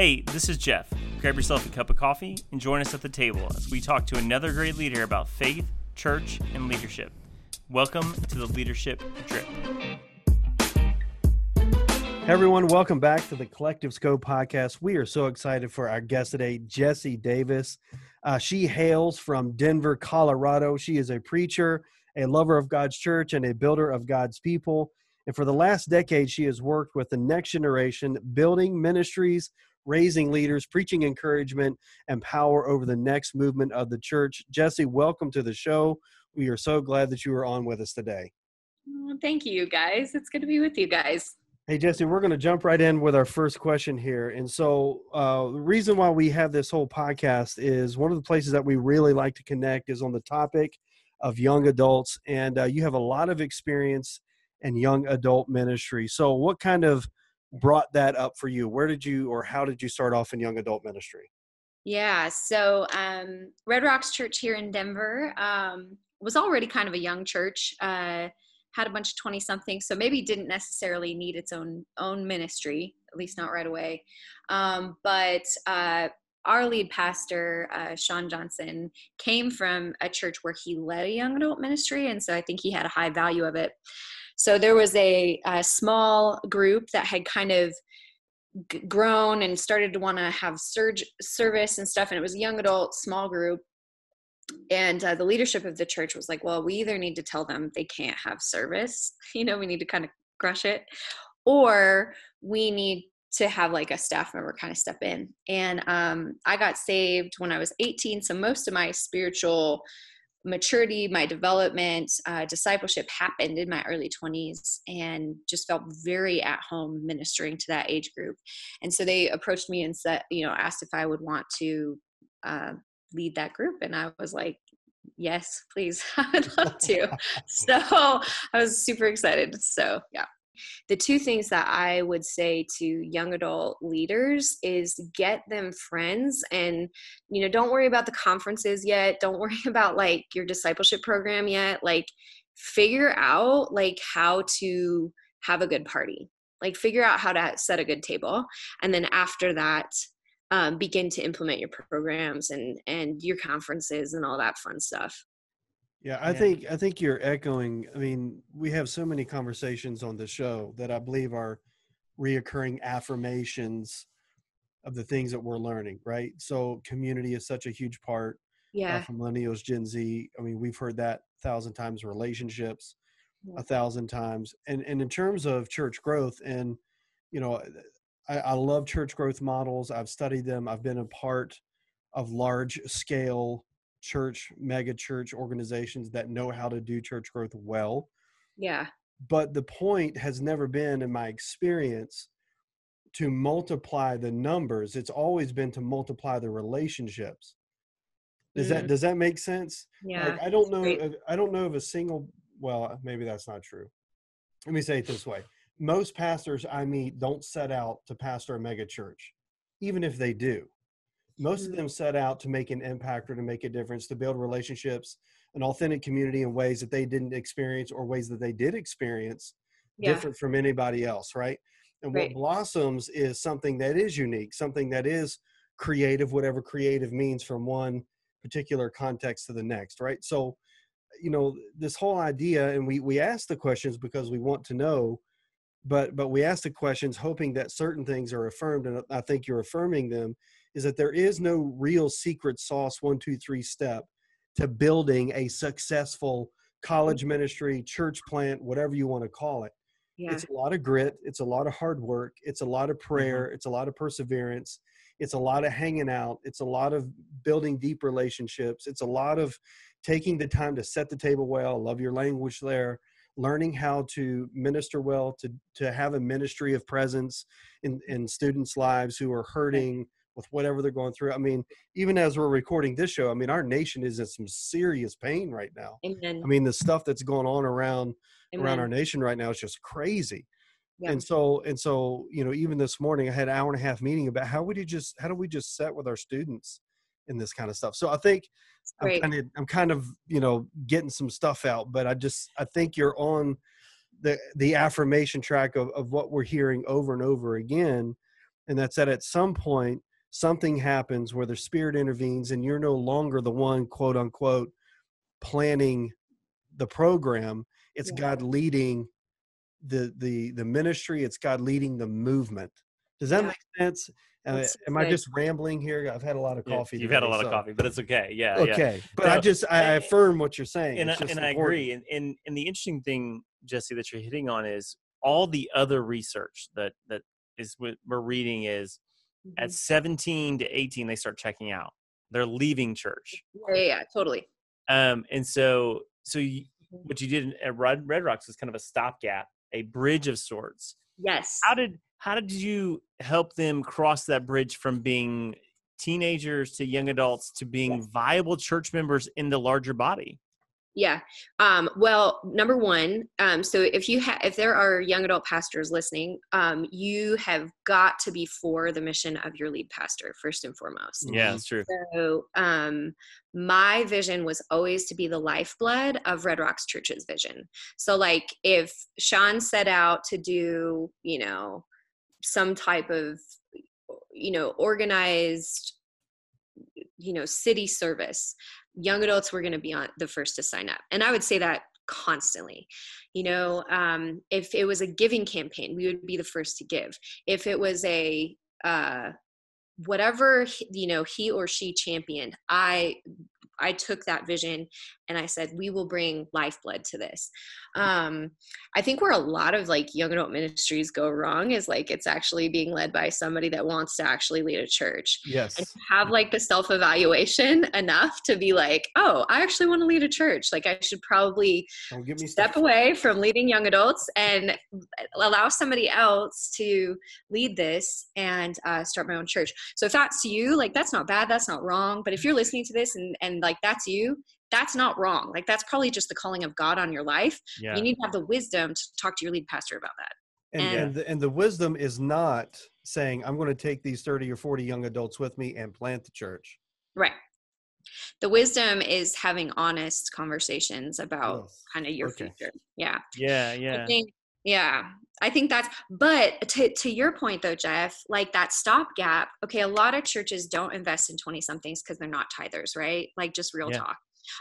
Hey, this is Jeff. Grab yourself a cup of coffee and join us at the table as we talk to another great leader about faith, church, and leadership. Welcome to the Leadership Drip. Hey everyone, welcome back to the Collective Scope podcast. We are so excited for our guest today, Jessie Davis. Uh, she hails from Denver, Colorado. She is a preacher, a lover of God's church, and a builder of God's people. And for the last decade, she has worked with the next generation, building ministries, raising leaders, preaching encouragement and power over the next movement of the church. Jessie, welcome to the show. We are so glad that you are on with us today. Well, thank you, guys. It's good to be with you guys. Hey, Jessie, we're going to jump right in with our first question here. And so, uh, the reason why we have this whole podcast is one of the places that we really like to connect is on the topic of young adults. And uh, you have a lot of experience in young adult ministry. So, what kind of brought that up for you? Where did you or how did you start off in young adult ministry? Yeah, so um, Red Rocks Church here in Denver um, was already kind of a young church. Uh, had a bunch of 20 something so maybe didn't necessarily need its own own ministry at least not right away um, but uh, our lead pastor uh, sean johnson came from a church where he led a young adult ministry and so i think he had a high value of it so there was a, a small group that had kind of g- grown and started to want to have surge service and stuff, and it was a young adult small group. And uh, the leadership of the church was like, well, we either need to tell them they can't have service, you know, we need to kind of crush it, or we need to have like a staff member kind of step in. And um, I got saved when I was 18. So most of my spiritual maturity, my development, uh, discipleship happened in my early 20s and just felt very at home ministering to that age group. And so they approached me and said, you know, asked if I would want to uh, lead that group. And I was like, yes, please, I would love to. so I was super excited. So, yeah the two things that I would say to young adult leaders is get them friends and you know don't worry about the conferences yet. Don't worry about like your discipleship program yet. Like figure out like how to have a good party. Like figure out how to set a good table. And then after that um, begin to implement your programs and and your conferences and all that fun stuff yeah, I think I think you're echoing. I mean, we have so many conversations on the show that I believe are reoccurring affirmations of the things that we're learning, right? So community is such a huge part. Uh, yeah. Uh, from millennials, Gen Z. I mean, we've heard that a thousand times. Relationships, a thousand times. And and in terms of church growth, and you know, I, I love church growth models. I've studied them. I've been a part of large scale church, mega church organizations that know how to do church growth well. Yeah. But the point has never been, in my experience, to multiply the numbers. It's always been to multiply the relationships. Does mm. that does that make sense? Yeah. Like, I don't know. I don't know of a single. Well, maybe that's not true. Let me say it this way: most pastors I meet don't set out to pastor a mega church, even if they do most of mm-hmm. them set out to make an impact or to make a difference to build relationships an authentic community in ways that they didn't experience or ways that they did experience yeah. different from anybody else right and right. what blossoms is something that is unique something that is creative whatever creative means from one particular context to the next right so you know this whole idea and we we ask the questions because we want to know but but we ask the questions hoping that certain things are affirmed and i think you're affirming them is that there is no real secret sauce one two three step to building a successful college ministry church plant whatever you want to call it yeah. it's a lot of grit it's a lot of hard work it's a lot of prayer mm-hmm. it's a lot of perseverance it's a lot of hanging out it's a lot of building deep relationships it's a lot of taking the time to set the table well love your language there learning how to minister well to to have a ministry of presence in in students lives who are hurting with whatever they're going through. I mean, even as we're recording this show, I mean, our nation is in some serious pain right now. Amen. I mean, the stuff that's going on around Amen. around our nation right now is just crazy. Yeah. And so, and so, you know, even this morning, I had an hour and a half meeting about how would you just, how do we just set with our students in this kind of stuff? So I think I'm kind of, I'm kind of, you know, getting some stuff out, but I just, I think you're on the the affirmation track of of what we're hearing over and over again and that's that at some point something happens where the spirit intervenes and you're no longer the one quote unquote planning the program it's Yeah. god leading the the the ministry it's god leading the movement does that Yeah. make sense uh, am i just rambling here i've had a lot of Yeah, coffee You've had a today, lot of coffee, but it's okay. Yeah. yeah. okay but i just i, I and- affirm what you're saying and I, It's just and I agree. And, and and the interesting thing, Jessie, that you're hitting on is all the other research that that is what we're reading is Mm-hmm. at 17 to 18 they start checking out. They're leaving church. yeah, yeah, yeah, totally. Um, and so so you, Mm-hmm. what you did at Red, Red Rocks was kind of a stopgap, a bridge of sorts. Yes. How did how did you help them cross that bridge from being teenagers to young adults to being viable church members in the larger body? Yeah. Um, well, number one, um, so if you have, if there are young adult pastors listening, um, you have got to be for the mission of your lead pastor first and foremost. Yeah, that's true. So, um, my vision was always to be the lifeblood of Red Rocks Church's vision. So, like, if Sean set out to do, you know, some type of, you know, organized, you know, city service, young adults were going to be on the first to sign up. And I would say that constantly. You know, um, if it was a giving campaign, we would be the first to give. If it was a, uh, whatever you know he or she championed i i took that vision and i said we will bring lifeblood to this. Um i think where a lot of like young adult ministries go wrong is like it's actually being led by somebody that wants to actually lead a church. Yes. And have like the self evaluation enough to be like oh i actually want to lead a church. Like i should probably step away from leading young adults and allow somebody else to lead this and uh, start my own church. So if that's you like that's not bad that's not wrong. But if you're listening to this and and like that's you that's not wrong like that's probably just the calling of god on your life Yeah. you need to have the wisdom to talk to your lead pastor about that and And- and the, and the wisdom is not saying i'm going to take these 30 or 40 young adults with me and plant the church right the wisdom is having honest conversations about Yes. kind of your Okay. future yeah yeah, I yeah. think, yeah, I think that's, but to, to your point though, Jeff, like that stopgap, okay, a lot of churches don't invest in 20 somethings because they're not tithers, right? Like just real Yeah. talk.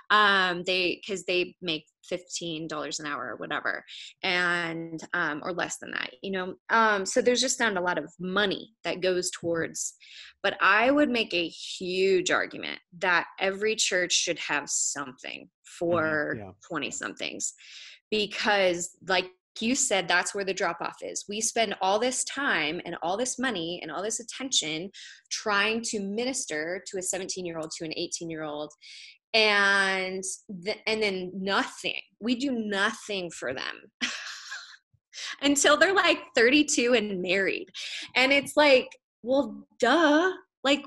Um, they, cause they make $15 an hour or whatever, and, um, or less than that, you know? Um, so there's just not a lot of money that goes towards, but I would make a huge argument that every church should have something for yeah. 20 somethings because like you said that's where the drop off is. We spend all this time and all this money and all this attention trying to minister to a 17 year old to an 18 year old and th- and then nothing. We do nothing for them until they're like 32 and married. And it's like well duh. Like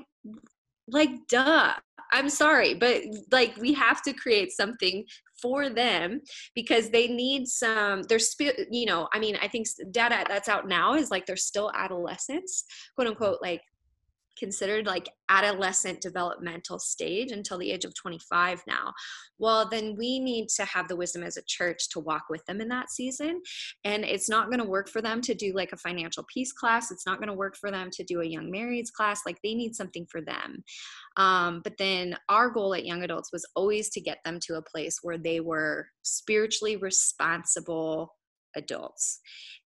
like duh. I'm sorry but like we have to create something for them because they need some they're you know i mean i think data that's out now is like they're still adolescents quote unquote like considered like adolescent developmental stage until the age of 25 now. Well then we need to have the wisdom as a church to walk with them in that season and it's not going to work for them to do like a financial peace class. It's not going to work for them to do a young marrieds class. Like they need something for them. Um, but then our goal at young adults was always to get them to a place where they were spiritually responsible adults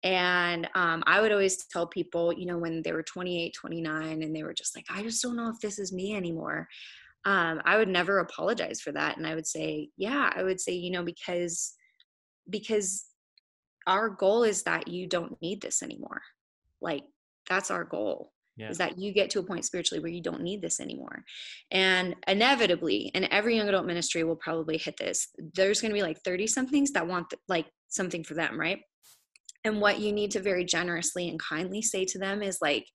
and um, i would always tell people you know when they were 28 29 and they were just like i just don't know if this is me anymore. Um, i would never apologize for that and i would say yeah i would say you know because because our goal is that you don't need this anymore. Like that's our goal Yeah. is that you get to a point spiritually where you don't need this anymore. And inevitably and every young adult ministry will probably hit this there's going to be like 30 somethings that want like something for them right and what you need to very generously and kindly say to them is like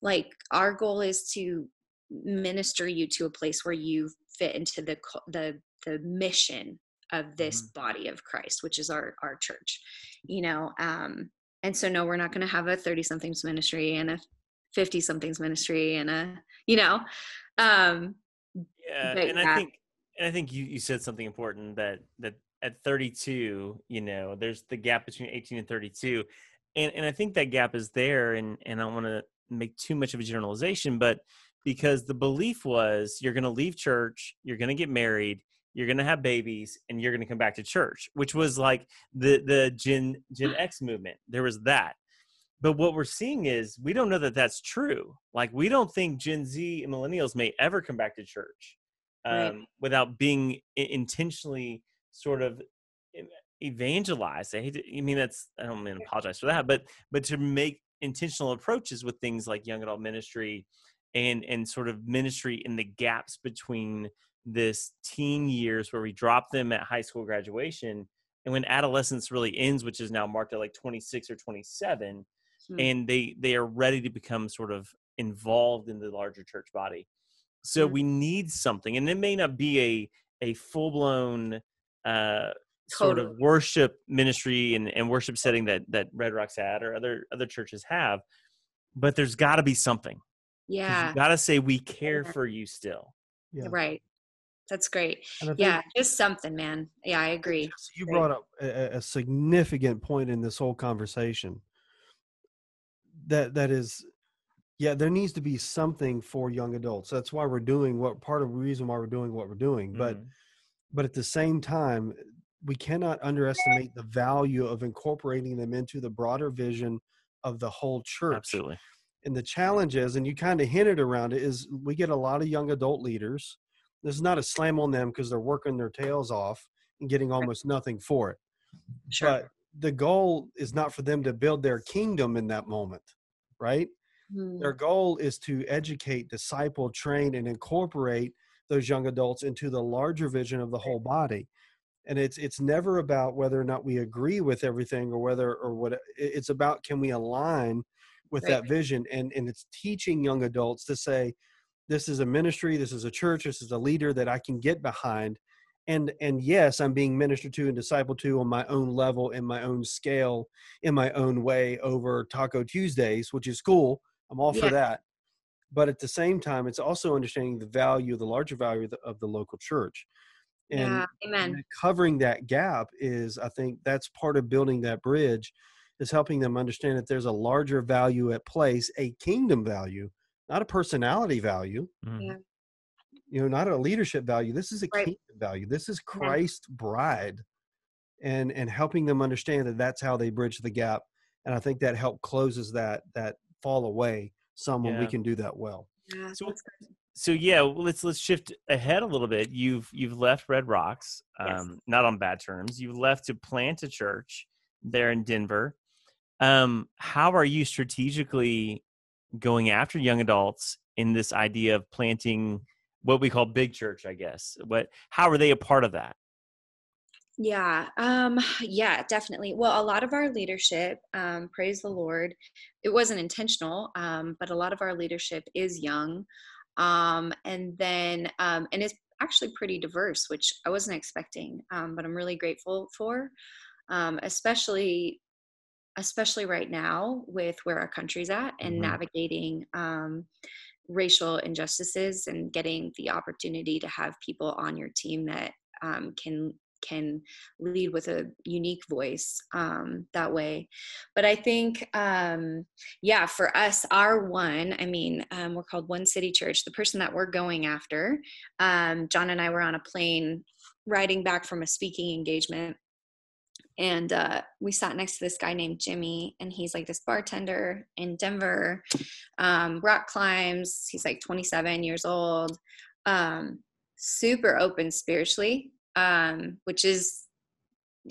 like our goal is to minister you to a place where you fit into the the the mission of this body of Christ which is our our church you know um and so no we're not going to have a 30 somethings ministry and a 50 somethings ministry and a you know um Yeah, and yeah. I think and I think you you said something important that that at 32, you know, there's the gap between 18 and 32. And and I think that gap is there and and I don't want to make too much of a generalization, but because the belief was you're going to leave church, you're going to get married, you're going to have babies, and you're going to come back to church, which was like the the Gen Gen X movement. There was that. But what we're seeing is we don't know that that's true. Like we don't think Gen Z and millennials may ever come back to church um, right. without being intentionally sort of evangelize. I hate to, I mean that's I don't mean to apologize for that, but but to make intentional approaches with things like young adult ministry and and sort of ministry in the gaps between this teen years where we drop them at high school graduation and when adolescence really ends which is now marked at like 26 or 27 hmm. and they they are ready to become sort of involved in the larger church body so hmm. we need something and it may not be a a full-blown uh sort of worship ministry and, and worship setting that that red rocks had or other other churches have but there's got to be something yeah you got to say we care for you still. Yeah. right. That's great. Yeah just something man. Yeah i agree. You brought up a, a significant point in this whole conversation. That that is yeah there needs to be something for young adults. That's why we're doing what part of the reason why we're doing what we're doing mm-hmm. But at the same time we cannot underestimate the value of incorporating them into the broader vision of the whole church. Absolutely. And the challenge is and you kind of hinted around it is we get a lot of young adult leaders. This is not a slam on them because they're working their tails off and getting almost nothing for it. Sure. but the goal is not for them to build their kingdom in that moment right? Mm. their goal is to educate disciple train and incorporate those young adults into the larger vision of the whole body. And it's it's never about whether or not we agree with everything or whether or what it's about can we align with right. that vision? And and it's teaching young adults to say this is a ministry this is a church this is a leader that i can get behind. And and yes i'm being ministered to and discipled to on my own level in my own scale in my own way over taco tuesdays which is cool. I'm all yeah. for that but at the same time it's also understanding the value the larger value of the, of the local church and, yeah, amen. and covering that gap is i think that's part of building that bridge is helping them understand that there's a larger value at place a kingdom value not a personality value mm-hmm. yeah. you know not a leadership value this is a right. kingdom value this is christ yeah. bride and and helping them understand that that's how they bridge the gap and i think that help closes that that fall away some when we can do that well. Yeah, so so yeah let's let's shift ahead a little bit. You've you've left red rocks um, yes. not on bad terms. You've left to plant a church there in denver. Um, how are you strategically going after young adults in this idea of planting what we call big church i guess? What how are they a part of that yeah um yeah definitely well a lot of our leadership um praise the lord it wasn't intentional um but a lot of our leadership is young um, and then um, and it's actually pretty diverse, which I wasn't expecting, um, but I'm really grateful for, um, especially especially right now with where our country's at and mm-hmm. navigating um, racial injustices and getting the opportunity to have people on your team that um, can can lead with a unique voice um, that way. But I think, um, yeah, for us, our one, I mean, um, we're called One City Church. The person that we're going after, um, John and I were on a plane riding back from a speaking engagement. And uh, we sat next to this guy named Jimmy, and he's like this bartender in Denver, um, rock climbs. He's like 27 years old um, super open spiritually um, which is,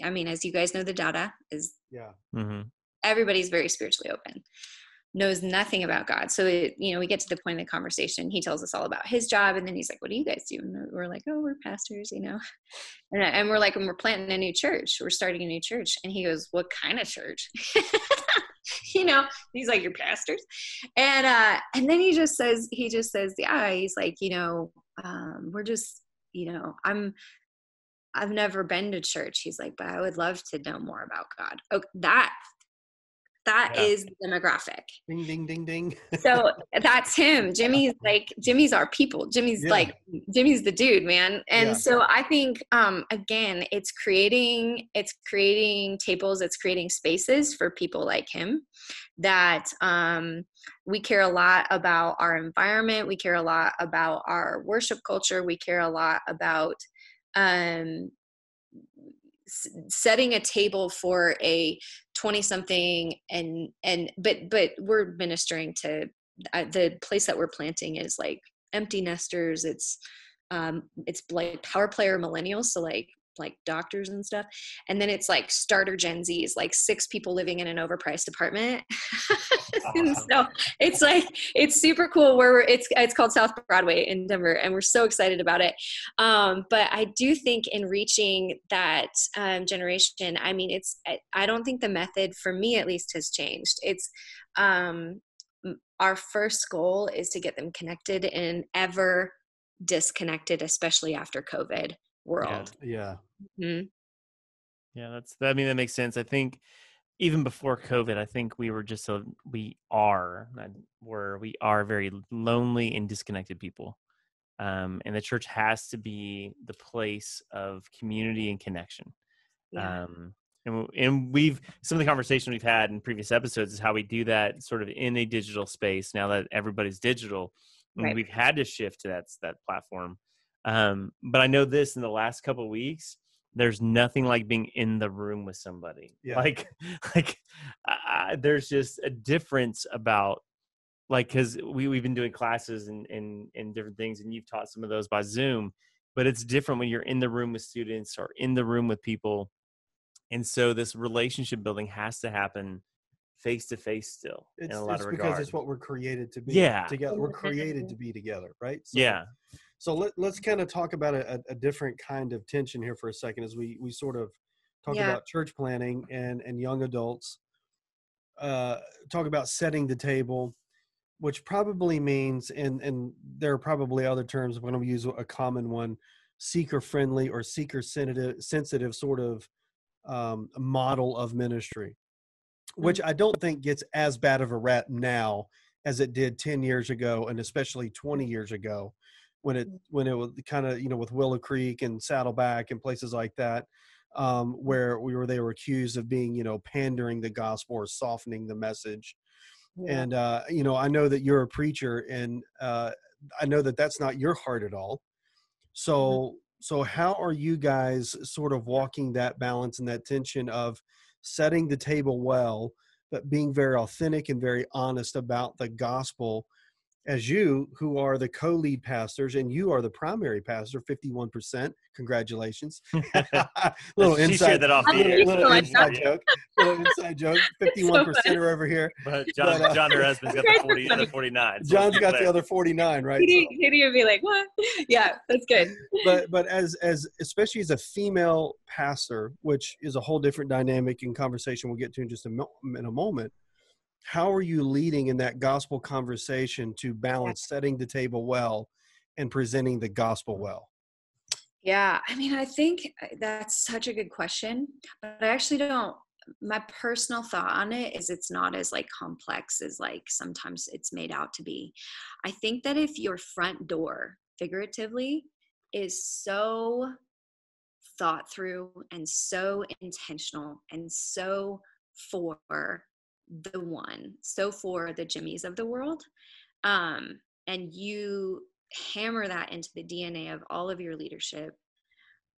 I mean, as you guys know, the data is yeah. Mm-hmm. Everybody's very spiritually open, knows nothing about God. So it, you know, we get to the point of the conversation. He tells us all about his job, and then he's like, "What do you guys do?" And we're like, "Oh, we're pastors," you know. And, and we're like, "And we're planting a new church. We're starting a new church." And he goes, "What kind of church?" you know he's like your pastors and uh and then he just says he just says yeah he's like you know um we're just you know i'm I've never been to church. He's like, but I would love to know more about God. Oh, that That Yeah. is the demographic. Ding ding ding ding. So that's him. Jimmy's like Jimmy's our people. Jimmy's Yeah. like Jimmy's the dude, man. And Yeah. so I think um again, it's creating it's creating tables, it's creating spaces for people like him that um we care a lot about our environment, we care a lot about our worship culture, we care a lot about um setting a table for a 20 something and and but but we're ministering to uh, the place that we're planting is like empty nesters it's um it's like power player millennials so like like doctors and stuff and then it's like starter gen z's like six people living in an overpriced apartment. So it's like it's super cool where we're it's it's called south broadway in denver and we're so excited about it. Um, but i do think in reaching that um, generation i mean it's I, I don't think the method for me at least has changed. It's um, our first goal is to get them connected and ever disconnected especially after covid world Yeah. Mhm. Yeah, that's. I mean, that makes sense. I think even before COVID, I think we were just a we are were we are very lonely and disconnected people, um, and the church has to be the place of community and connection. yeah Um, and and we've some of the conversation we've had in previous episodes is how we do that sort of in a digital space now that everybody's digital. Right. we've had to shift to that that platform. Um, but I know this in the last couple of weeks, there's nothing like being in the room with somebody. Yeah. Like, like I, there's just a difference about like because we we've been doing classes and and and different things, and you've taught some of those by Zoom. But it's different when you're in the room with students or in the room with people, and so this relationship building has to happen face to face still It's, in a lot it's of because regards. it's what we're created to be Yeah. together. We're created to be together, right? So, yeah, So let, let's kind of talk about a, a- a different kind of tension here for a second as we, we sort of talk Yeah. about church planning and, and young adults. Uh, talk about setting the table, which probably means, and, and there are probably other terms, I'm going to use a common one, seeker friendly or seeker sensitive, sensitive sort of um, model of ministry, which I don't think gets as bad of a rap now as it did 10 years ago and especially 20 years ago when it when it was kind of you know with willow creek and saddleback and places like that um, where we were they were accused of being you know pandering the gospel or softening the message. And uh, you know i know that you're a preacher and uh, i know that that's not your heart at all. So so how are you guys sort of walking that balance and that tension of setting the table well but being very authentic and very honest about the gospel as you who are the co-lead pastors and you are the primary pastor 51% congratulations little she inside shared that off the Thank air. you little inside joke little inside joke 51% funny. are over here But John, But, uh, John, her husband's got the 40, the 49. so john's we'll got the other 49 right Katie, Katie would be like, "What? Yeah, that's good." but but as as especially as a female pastor which is a whole different dynamic and conversation we'll get to in just a mo- in a moment how are you leading in that gospel conversation to balance setting the table well and presenting the gospel well Yeah, I mean, I think uh, that's such a good question, but I actually don't. My personal thought on it is it's not as like complex as like sometimes it's made out to be. I think that if your front door, figuratively, is so thought through and so intentional and so for the one, so for the Jimmies of the world, um, and you hammer that into the DNA of all of your leadership,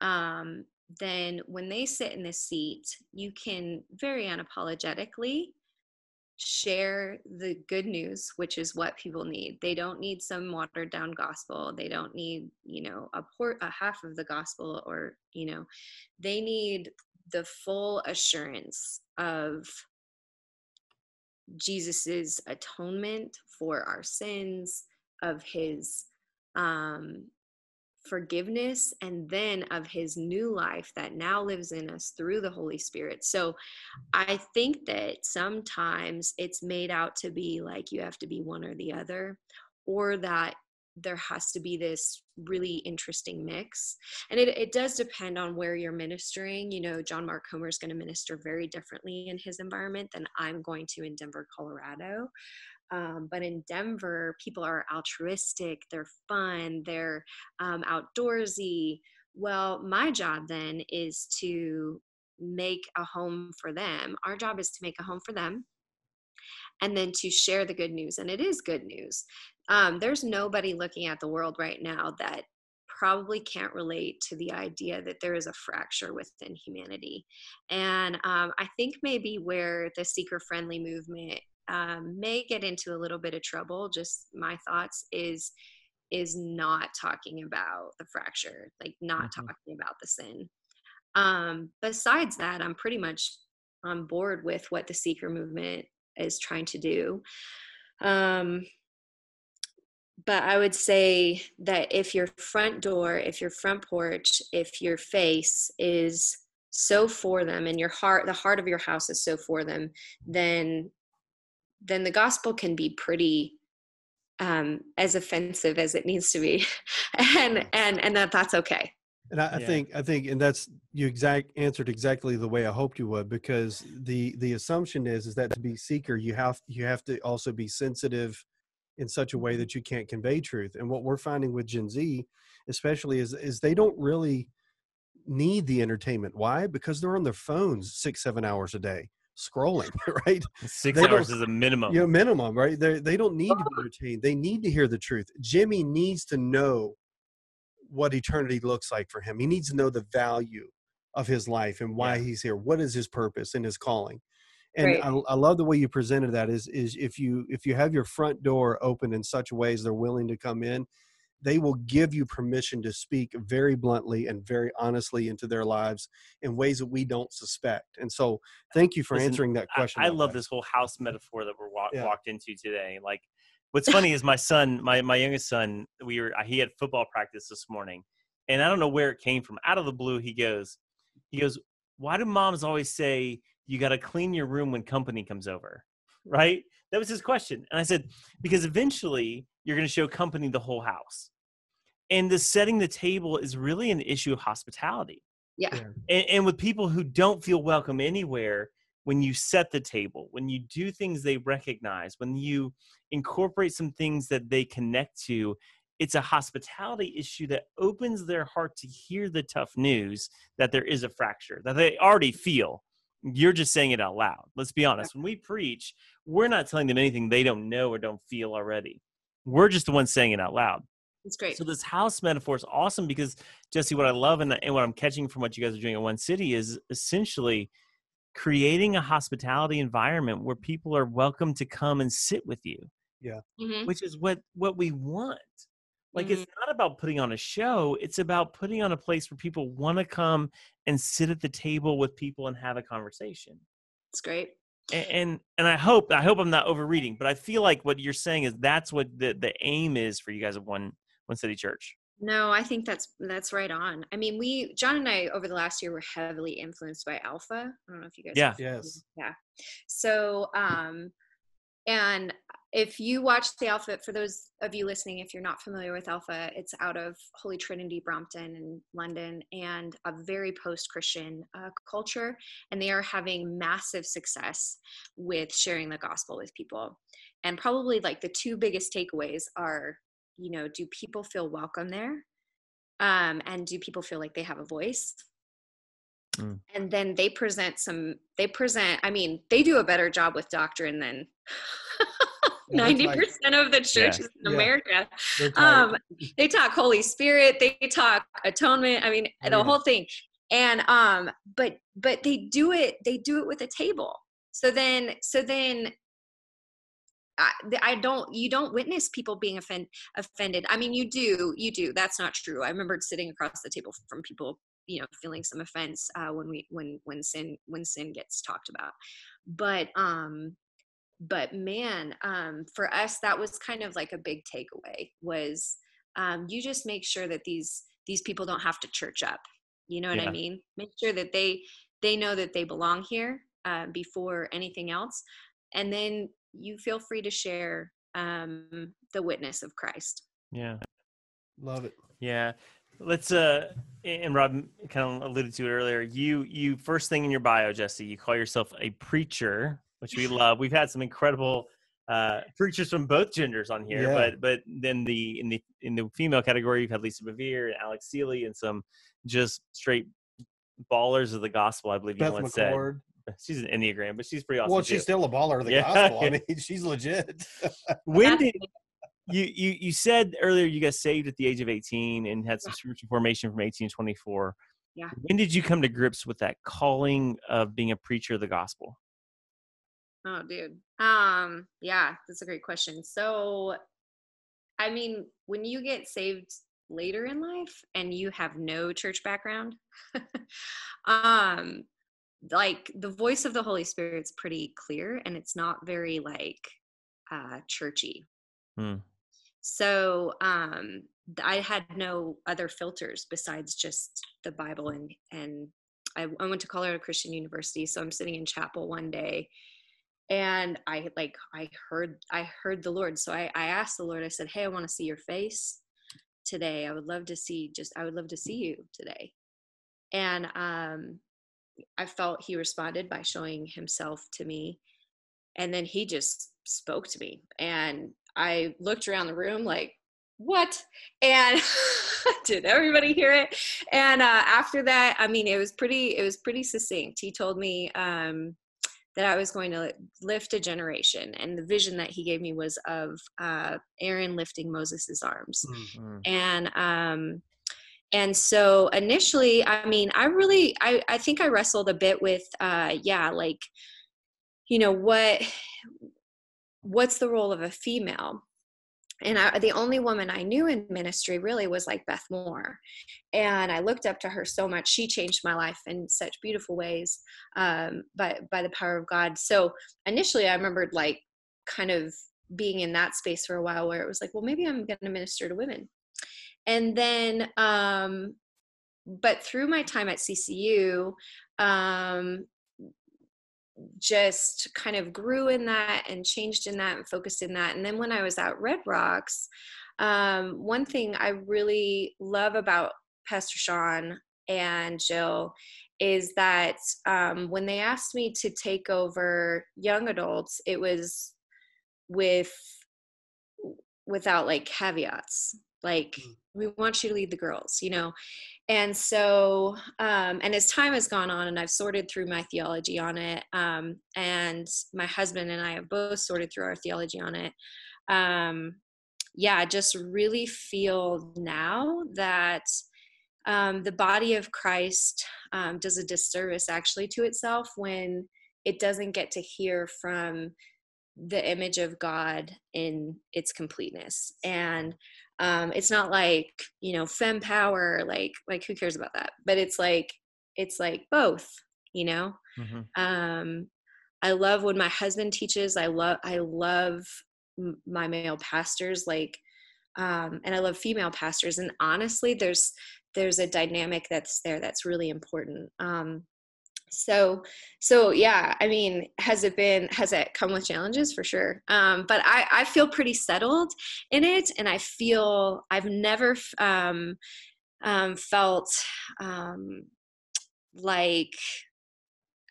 um, then when they sit in this seat, you can very unapologetically share the good news, which is what people need. They don't need some watered down gospel. They don't need, you know, a port, a half of the gospel, or you know, they need the full assurance of Jesus's atonement for our sins, of his um, forgiveness, and then of his new life that now lives in us through the Holy Spirit. So I think that sometimes it's made out to be like you have to be one or the other, or that there has to be this really interesting mix. And it, it does depend on where you're ministering. You know john mark comer is going to minister very differently in his environment than i'm going to in denver colorado. Um, but in denver people are altruistic they're fun they're um, outdoorsy. Well my job then is to make a home for them. Our job is to make a home for them and then to share the good news and it is good news um, there's nobody looking at the world right now that probably can't relate to the idea that there is a fracture within humanity. And um, I think maybe where the seeker friendly movement um, may get into a little bit of trouble, just my thoughts, is is not talking about the fracture, like not mm-hmm. talking about the sin. Um, besides that, I'm pretty much on board with what the seeker movement is trying to do. Um, but I would say that if your front door, if your front porch, if your face is so for them and your heart, the heart of your house is so for them, then then the gospel can be pretty um, as offensive as it needs to be, and and and that that's okay. And I, I think I think and that's you exact answered exactly the way I hoped you would because the the assumption is is that to be seeker you have you have to also be sensitive in such a way mm-hmm. that you can't convey truth. And what we're finding with Gen Z, especially, is is they don't really need the entertainment. Why? Because they're on their phones six, seven hours a day scrolling, right? Six they hours is a minimum. Yeah, you know, minimum, right? They they don't need to be entertained. They need to hear the truth. Jimmy needs to know what eternity looks like for him. He needs to know the value of his life and why yeah. he's here. What is his purpose and his calling? and right. I, I, love the way you presented that is is if you if you have your front door open in such ways they're willing to come in they will give you permission to speak very bluntly and very honestly into their lives in ways that we don't suspect and so thank you for Listen, answering that question i, I love this whole house metaphor that we're walk, yeah. walked into today like what's funny is my son my, my youngest son we were he had football practice this morning and i don't know where it came from. Out of the blue he goes he goes why do moms always say you got to clean your room when company comes over? Right? That was his question. And i said because eventually you're going to show company the whole house. And the setting the table is really an issue of hospitality. Yeah. And, and with people who don't feel welcome anywhere when you set the table when you do things they recognize when you incorporate some things that they connect to it's a hospitality issue that opens their heart to hear the tough news that there is a fracture that they already feel you're just saying it out loud. Let's be honest. When we preach, we're not telling them anything they don't know or don't feel already. We're just the ones saying it out loud. It's great. So this house metaphor is awesome because Jessie, what I love and, and what I'm catching from what you guys are doing at One City is essentially creating a hospitality environment where people are welcome to come and sit with you. Yeah. Mm-hmm. Which is what what we want. Like mm-hmm. it's not about putting on a show, it's about putting on a place where people want to come and sit at the table with people and have a conversation. It's great. And, and and I hope I hope I'm not overreading, but I feel like what you're saying is that's what the the aim is for you guys at one one city church. No, I think that's that's right on. I mean, we John and I over the last year were heavily influenced by Alpha. I don't know if you guys. Yeah. Yes. Yeah. So, um, and if you watch the alpha for those of you listening if you're not familiar with alpha it's out of holy trinity brompton in london and a very post-christian uh, culture and they are having massive success with sharing the gospel with people and probably like the two biggest takeaways are you know do people feel welcome there um, and do people feel like they have a voice mm. and then they present some they present i mean they do a better job with doctrine than Ninety percent of the churches yeah. in America, um, they talk Holy Spirit, they talk atonement. I mean, the yeah. whole thing. And um, but but they do it. They do it with a table. So then, so then I, I, don't you don't witness people being offend, offended. I mean you do you do that's not true. I remember sitting across the table from people you know feeling some offense uh, when we when when sin when sin gets talked about. But um but man um, for us that was kind of like a big takeaway was um, you just make sure that these these people don't have to church up. You know what yeah. i mean? Make sure that they they know that they belong here uh, before anything else. And then you feel free to share um, the witness of christ Yeah. Love it. Yeah. Let's uh and Rob kind of alluded to it earlier. You you first thing in your bio, Jessie, you call yourself a preacher, which we love. We've had some incredible uh preachers from both genders on here, Yeah. but but then the in the in the female category you've had Lisa Bevere and Alex Seeley and some just straight ballers of the gospel, I believe you Beth once said. McCord. She's an Enneagram, but she's pretty awesome. well, too. she's still a baller of the Yeah. gospel. I mean, she's legit. when did you, you you said earlier you got saved at the age of 18 and had some spiritual formation from 18 to 24 Yeah. when did you come to grips with that calling of being a preacher of the gospel Oh, dude. Um, yeah, that's a great question. So, I mean, when you get saved later in life and you have no church background, um, like the voice of the Holy Spirit's pretty clear and it's not very like uh churchy. Hmm. So, um, I had no other filters besides just the Bible and and I, I went to Colorado Christian University, so I'm sitting in chapel one day and i like i heard i heard the lord so i i asked the lord i said hey i want to see your face today i would love to see just i would love to see you today and um i felt he responded by showing himself to me and then he just spoke to me and i looked around the room like what and did everybody hear it and uh, after that i mean it was pretty it was pretty succinct he told me um that I was going to lift a generation. And the vision that he gave me was of uh, Aaron lifting Moses's arms. Mm. And um, and so initially, I mean, I really, I, I think I wrestled a bit with, uh, yeah, like, you know, what, what's the role of a female? And I, the only woman I knew in ministry really was like Beth Moore. And I looked up to her so much. She changed my life in such beautiful ways um, by, by the power of God. So initially, I remembered like kind of being in that space for a while where it was like, well, maybe I'm going to minister to women. And then, um, but through my time at CCU, um, just kind of grew in that and changed in that and focused in that. And then when I was at Red Rocks, um, one thing I really love about Pastor Sean and Jill is that um, when they asked me to take over young adults, it was with without like caveats like we want you to lead the girls you know? And so um, and as time has gone on and i've sorted through my theology on it um, and my husband and i have both sorted through our theology on it um, yeah I just really feel now that um, the body of christ um, does a disservice actually to itself when it doesn't get to hear from the image of god in its completeness. And um it's not like you know fem power like like who cares about that? But it's like it's like both you know? Mhm. um i love when my husband teaches. I love i love m- my male pastors like um and i love female pastors. And honestly there's there's a dynamic that's there that's really important. Um so so yeah i mean has it been has it come with challenges? For sure. Um but i i feel pretty settled in it and i feel i've never um um felt um like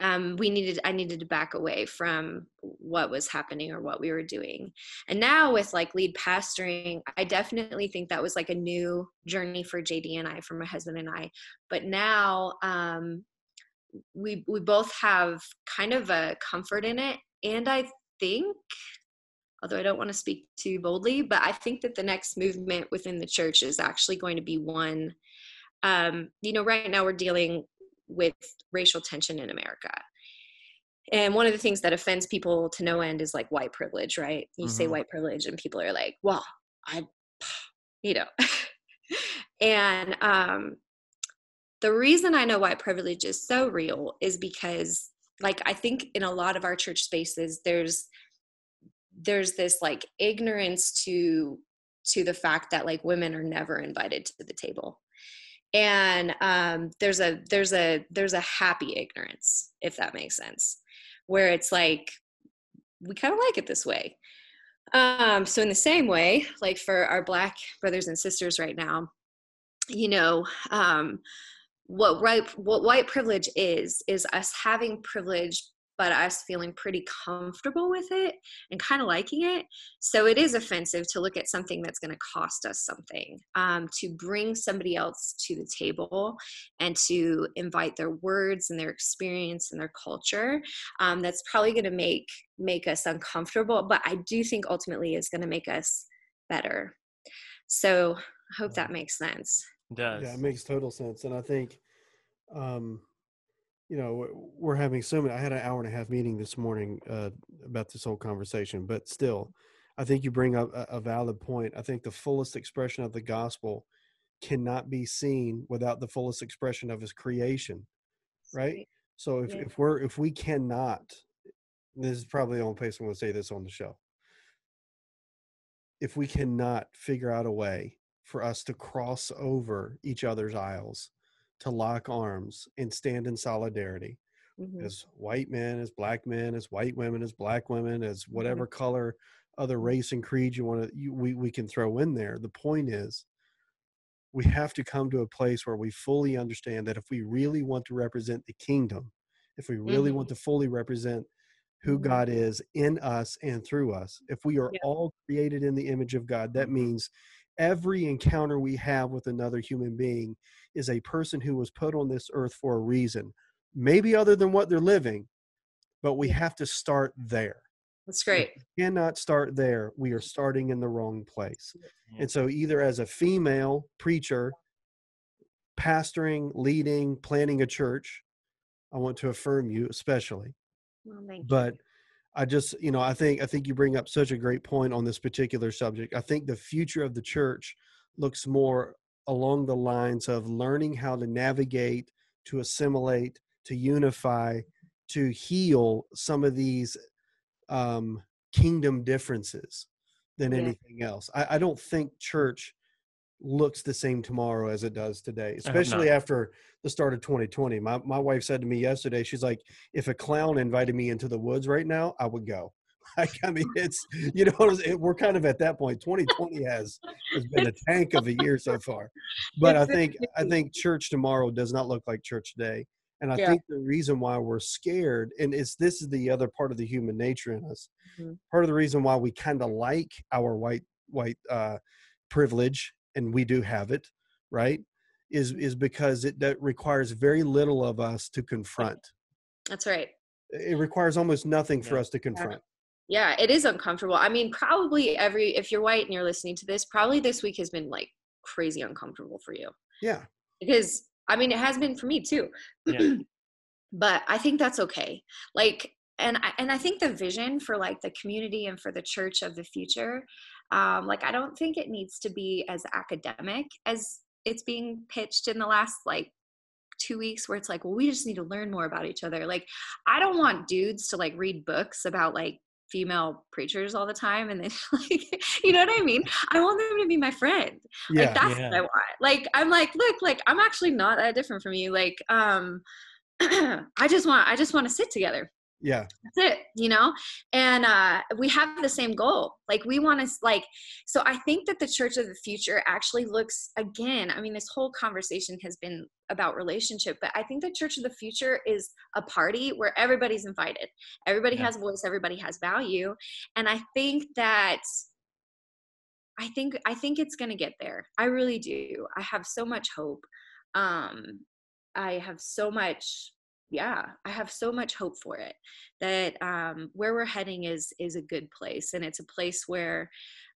um, we needed i needed to back away from what was happening or what we were doing. And now with like lead pastoring i definitely think that was like a new journey for jd and i for my husband and i. But now um, we we both have kind of a comfort in it and i think although i don't want to speak too boldly but i think that the next movement within the church is actually going to be one um, you know right now we're dealing with racial tension in america. And one of the things that offends people to no end is like white privilege right? You say Mhm. white privilege and people are like well i you know. And um the reason I know white privilege is so real is because like I think in a lot of our church spaces there's there's this like ignorance to to the fact that like women are never invited to the table. And um there's a there's a there's a happy ignorance if that makes sense where it's like we kind of like it this way. Um, so in the same way, like for our black brothers and sisters right now, you know, um, what right what white privilege is is us having privilege but us feeling pretty comfortable with it and kind of liking it. So it is offensive to look at something that's going to cost us something, um, to bring somebody else to the table and to invite their words and their experience and their culture. Um, that's probably going to make make us uncomfortable, but I do think ultimately is going to make us better. So I hope that makes sense. It does. Yeah, it makes total sense. And I think, um, you know, we're having so many. I had an hour and a half meeting this morning uh, about this whole conversation, but still, I think you bring up a, a valid point. I think the fullest expression of the gospel cannot be seen without the fullest expression of his creation, right? So if, Yeah. if we're if we cannot, this is probably the only place I'm going to say this on the show. If we cannot figure out a way for us to cross over each other's aisles, to lock arms and stand in solidarity Mhm. as white men, as black men, as white women, as black women, as whatever color, other race and creed you want to, you, we, we can throw in there. The point is, we have to come to a place where we fully understand that if we really want to represent the kingdom, if we really want to fully represent who Mhm. God is in us and through us, if we are Yeah. all created in the image of God, that means every encounter we have with another human being is a person who was put on this earth for a reason, maybe other than what they're living, but we have to start there. That's great. Cannot start there. We are starting in the wrong place. And so, either as a female preacher, pastoring, leading, planning a church, I want to affirm you, especially. Well, thank you. I just, you know, I think I think you bring up such a great point on this particular subject. I think the future of the church looks more along the lines of learning how to navigate, to assimilate, to unify, to heal some of these um, kingdom differences than Yeah. anything else. I, I don't think church looks the same tomorrow as it does today, especially after the start of 2020. My my wife said to me yesterday, she's like, if a clown invited me into the woods right now, I would go. Like, I mean, it's you know, it, we're kind of at that point. 2020 has has been a tank of a year so far, but I think I think church tomorrow does not look like church today. And I Yeah. think the reason why we're scared, and it's this is the other part of the human nature in us. Mhm. Part of the reason why we kind of like our white white uh, privilege, and we do have it, right? Is is because it that requires very little of us to confront. That's right. It requires almost nothing for Yeah. us to confront. Yeah, it is uncomfortable. I mean, probably every if you're white and you're listening to this, probably this week has been like crazy uncomfortable for you. Yeah, Because I mean, it has been for me too. Yeah. but I think that's okay. Like and I, and I think the vision for like the community and for the church of the future um like I don't think it needs to be as academic as it's being pitched in the last like two weeks where it's like well we just need to learn more about each other. Like i don't want dudes to like read books about like female preachers all the time and then like you know what i mean? I want them to be my friend. Like yeah, that's what i want. Like i'm like look like i'm actually not that different from you. Like um i just want i just want to sit together yeah, that's it you know? And uh we have the same goal like we want to like so i think that the church of the future actually looks again i mean this whole conversation has been about relationship but i think the church of the future is a party where everybody's invited. Everybody Yeah. has voice everybody has value and i think that i think i think it's going to get there. I really do. I have so much hope. Um i have so much yeah i have so much hope for it that um where we're heading is is a good place and it's a place where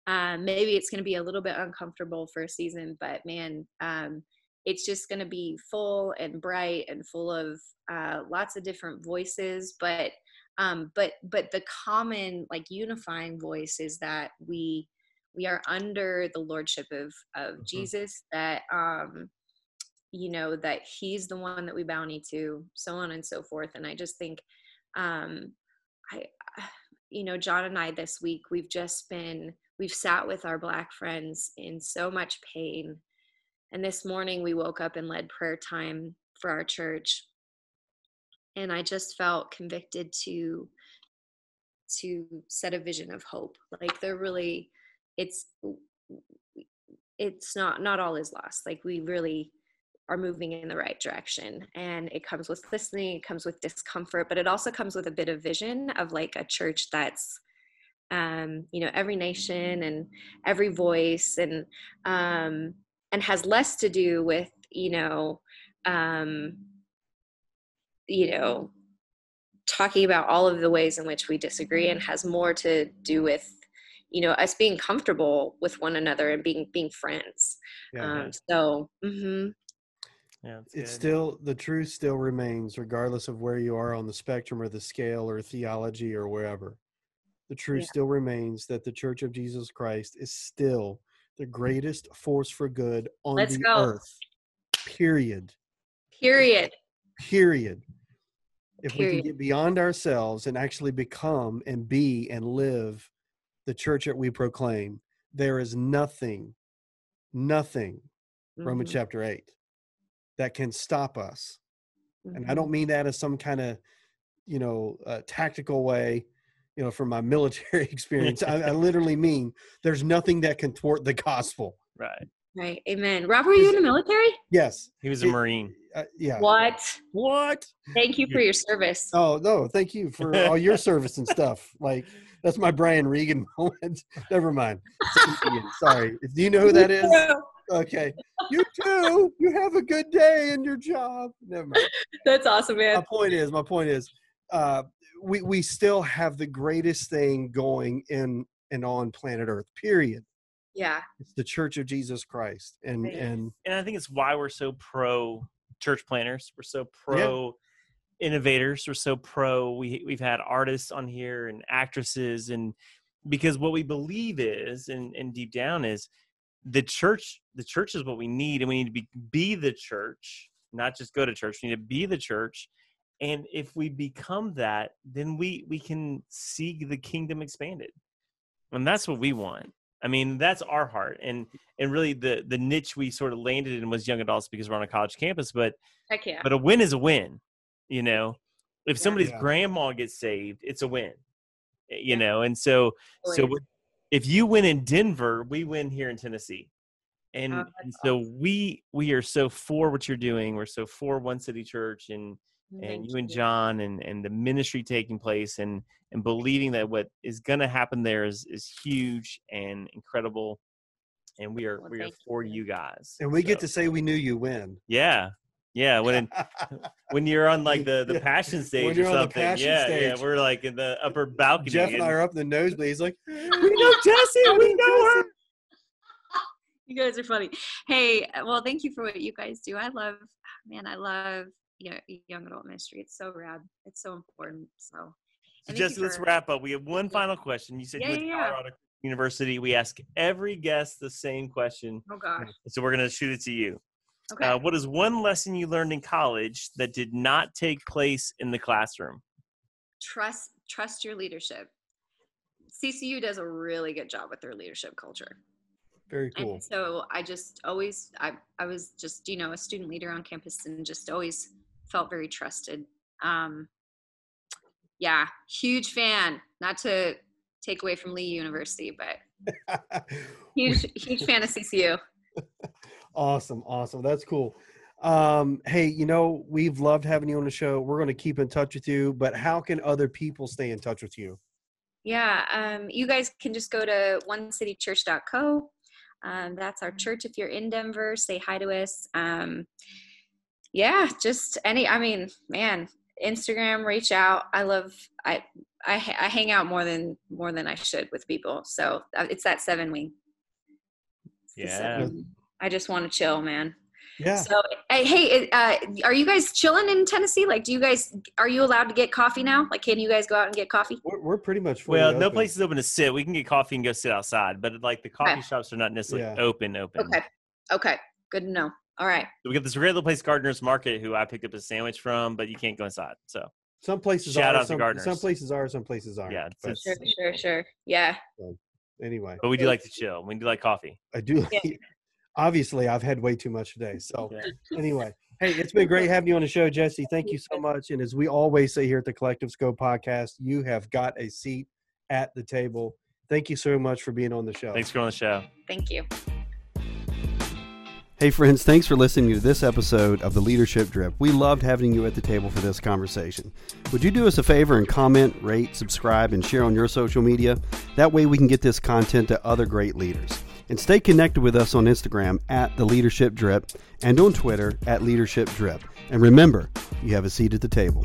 um maybe it's going to be a little bit uncomfortable for a season but man um it's just going to be full and bright and full of uh, lots of different voices but um but but the common like unifying voice is that we we are under the lordship of of Mhm. jesus that um you know that he's the one that we bow to so on and so forth and i just think um i you know john and i this week we've just been we've sat with our black friends in so much pain and this morning we woke up and led prayer time for our church and i just felt convicted to to set a vision of hope. Like they're really, it's it's not not all is lost. Like we really are moving in the right direction and it comes with listening it comes with discomfort but it also comes with a bit of vision of like a church that's um, you know every nation and every voice and um, and has less to do with you know um, you know talking about all of the ways in which we disagree and has more to do with you know us being comfortable with one another and being being friends Yeah. um, so mhm. Yeah, it's, it's good. still the truth still remains regardless of where you are on the spectrum or the scale or theology or wherever. The truth Yeah. still remains that the church of jesus christ is still the greatest force for good on Let's the go. earth period. Period. Period. If we can get beyond ourselves and actually become and be and live the church that we proclaim there is nothing nothing romans Mhm, chapter 8 that can stop us and i mhm. don't mean that as some kind of you know uh, tactical way you know from my military experience. I, I literally mean there's nothing that can thwart the gospel. Right. right amen. Rob were you in the military? Yes. He was a It- Marine. uh, yeah. What? What? thank you for your service. Oh no thank you for all your service and stuff. Like that's my brian regan moment. Never mind. Sorry. Do you know who that is okay you too you have a good day in your job never mind that's awesome man my point is my point is uh we we still have the greatest thing going in and on planet earth period yeah it's the church of jesus christ and Right. and and I think it's why we're so pro church planners. We're so pro innovators. We're so pro. We we've had artists on here and actresses, and because what we believe is, and and deep down is, the church. The church is what we need, and we need to be be the church, not just go to church. We need to be the church. And if we become that, then we we can see the kingdom expanded, and that's what we want. I mean, that's our heart, and and really the the niche we sort of landed in was young adults because we're on a college campus. But heck yeah but a win is a win, you know. If somebody's Yeah. grandma gets saved, it's a win, eh, you Yeah. know. And so so Totally. what- if you win in Denver, we win here in Tennessee. And, Oh, and so we we are so for what you're doing. We're so for One City Church and and Thank you and John and and the ministry taking place and and believing that what is going to happen there is is huge and incredible. And we are Well, we are thank you, for you. guys. And we get to say we knew you win yeah yeah when when you're on like the the Yeah. passion stage you're or on the something passion yeah stage. yeah we're like in the upper balcony jeff and i are up in the nosebleed he's like we know Jessie we know her you guys are funny hey uh, well thank you for what you guys do i love man i love you know, young adult ministry it's so rad it's so important so So and thank Jessie, let's for- wrap up. We have one final question. You said Yeah, you went to yeah, yeah. Colorado University. We ask every guest the same question, oh gosh so we're going to shoot it to you. Okay Uh, what is one lesson you learned in college that did not take place in the classroom? trust trust your leadership ccu does a really good job with their leadership culture very cool And so I just always I I was just you know a student leader on campus and just always felt very trusted. Um, yeah, huge fan. Not to take away from Lee University, but huge huge fan of CCU. awesome awesome that's cool um hey you know we've loved having you on the show we're going to keep in touch with you but how can other people stay in touch with you Yeah, um, you guys can just go to onecitychurch.co. Um, that's our church. If you're in Denver, say hi to us. Um, yeah, just any. I mean, man, Instagram, reach out. I love. I I, I hang out more than more than I should with people. So uh, it's that seven wing. It's Yeah. seven wing. I just want to chill, man. yeah So, hey, hey, uh, are you guys chilling in Tennessee? Like, do you guys are you allowed to get coffee now? Like, can you guys go out and get coffee? we're, we're pretty much fully Well, no place is open to sit. We can get coffee and go sit outside, but like the coffee Okay. shops are not necessarily Yeah. open. Open. Okay. Okay. Good to know. All right. We got this great little place, Gardener's Market, who I picked up a sandwich from, but you can't go inside. So some places Shout are out to some, Gardeners. some places are some places aren't yeah. but Sure, sure, sure. Yeah. anyway but we do like to chill. We do like coffee. i do Yeah. Obviously i've had way too much today so Yeah. anyway hey it's been great having you on the show jessie thank you so much and as we always say here at the collective scope podcast you have got a seat at the table. Thank you so much for being on the show. Thanks for on the show. Thank you. Hey, friends, thanks for listening to this episode of the Leadership Drip. We loved having you at the table for this conversation. Would you do us a favor and comment, rate, subscribe, and share on your social media? That way we can get this content to other great leaders. And stay connected with us on Instagram at the Leadership Drip and on Twitter at Leadership Drip. And remember, you have a seat at the table.